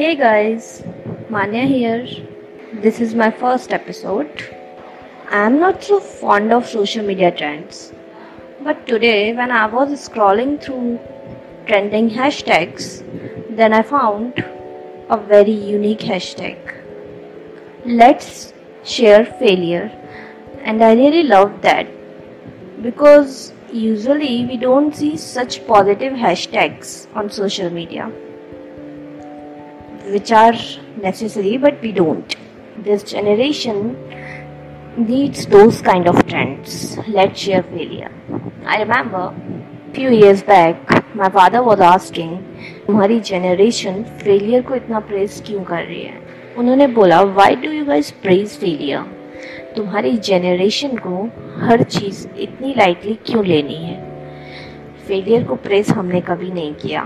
Hey guys, Manya here. This is my first episode. I am not so fond of social media trends, but today when I was scrolling through trending hashtags, then I found a very unique hashtag. Let's share failure, and I really love that because usually we don't see such positive hashtags on social media which are necessary but we don't this generation needs those kind of trends let's share failure i remember few years back my father was asking तुम्हारी generation failure को इतना praise क्यों कर रही है उन्होंने बोला why do you guys praise failure तुम्हारी जनरेशन को हर चीज़ इतनी लाइटली क्यों लेनी है फेलियर को प्रेस हमने कभी नहीं किया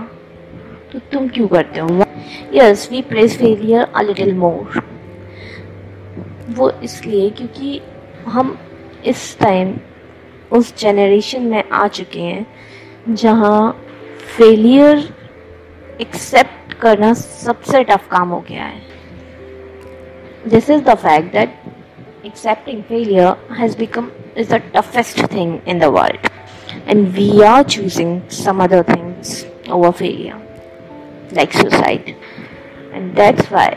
तो तुम क्यों करते हो yes we praise failure a little more वो इसलिए क्योंकि हम इस टाइम उस जेनरेशन में आ चुके हैं, जहाँ फेलियर एक्सेप्ट करना सबसे टफ काम हो गया है। This is the fact that accepting failure has become is the toughest thing in the world and we are choosing some other things over failure like suicide. And that's why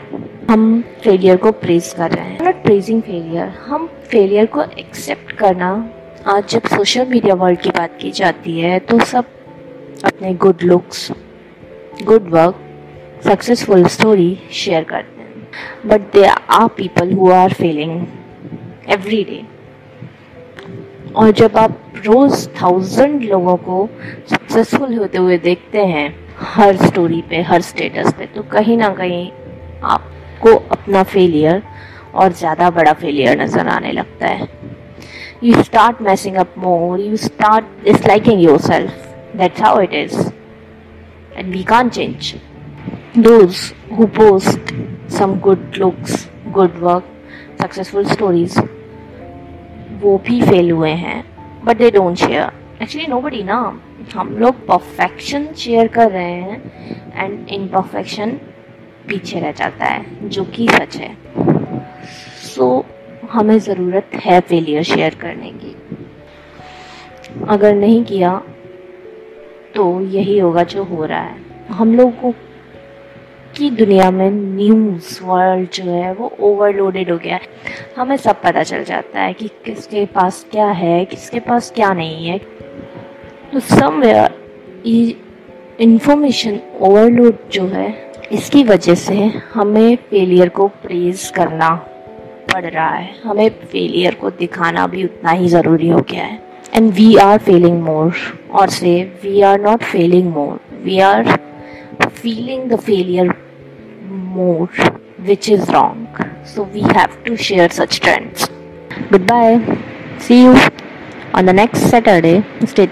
हम failure को praise कर रहे हैं। Not praising failure हम failure को accept करना, आज जब सोशल मीडिया वर्ल्ड की बात की जाती है तो सब अपने good looks good work successful story share करते हैं। But they are people who are failing every day और जब आप रोज थाउज़ेंड लोगों को सक्सेसफुल होते हुए देखते हैं हर स्टोरी पे, हर स्टेटस पे तो कहीं ना कहीं आपको अपना फेलियर और ज़्यादा बड़ा फेलियर नज़र आने लगता है। You start messing up more you start disliking yourself that's how it is and we can change those who post some good looks good work successful stories वो भी फेल हुए हैं but they don't share actually nobody ना हम लोग perfection share कर रहे हैं एंड इन परफेक्शन पीछे रह जाता है जो कि सच है। सो so, हमें ज़रूरत है फेलियर शेयर करने की। अगर नहीं किया तो यही होगा जो हो रहा है। हम लोगों की दुनिया में न्यूज़ वर्ल्ड जो है वो ओवरलोडेड हो गया है। हमें सब पता चल जाता है कि किसके पास क्या है किसके पास क्या नहीं है। तो समवेयर ये इंफॉर्मेशन ओवरलोड जो है, इसकी वजह से हमें फेलियर को प्रेज करना पड़ रहा है। हमें फेलियर को दिखाना भी उतना ही ज़रूरी हो गया है। And we are failing more और से we are not failing more we are feeling the failure more which is wrong so we have to share such trends goodbye see you on the next Saturday stay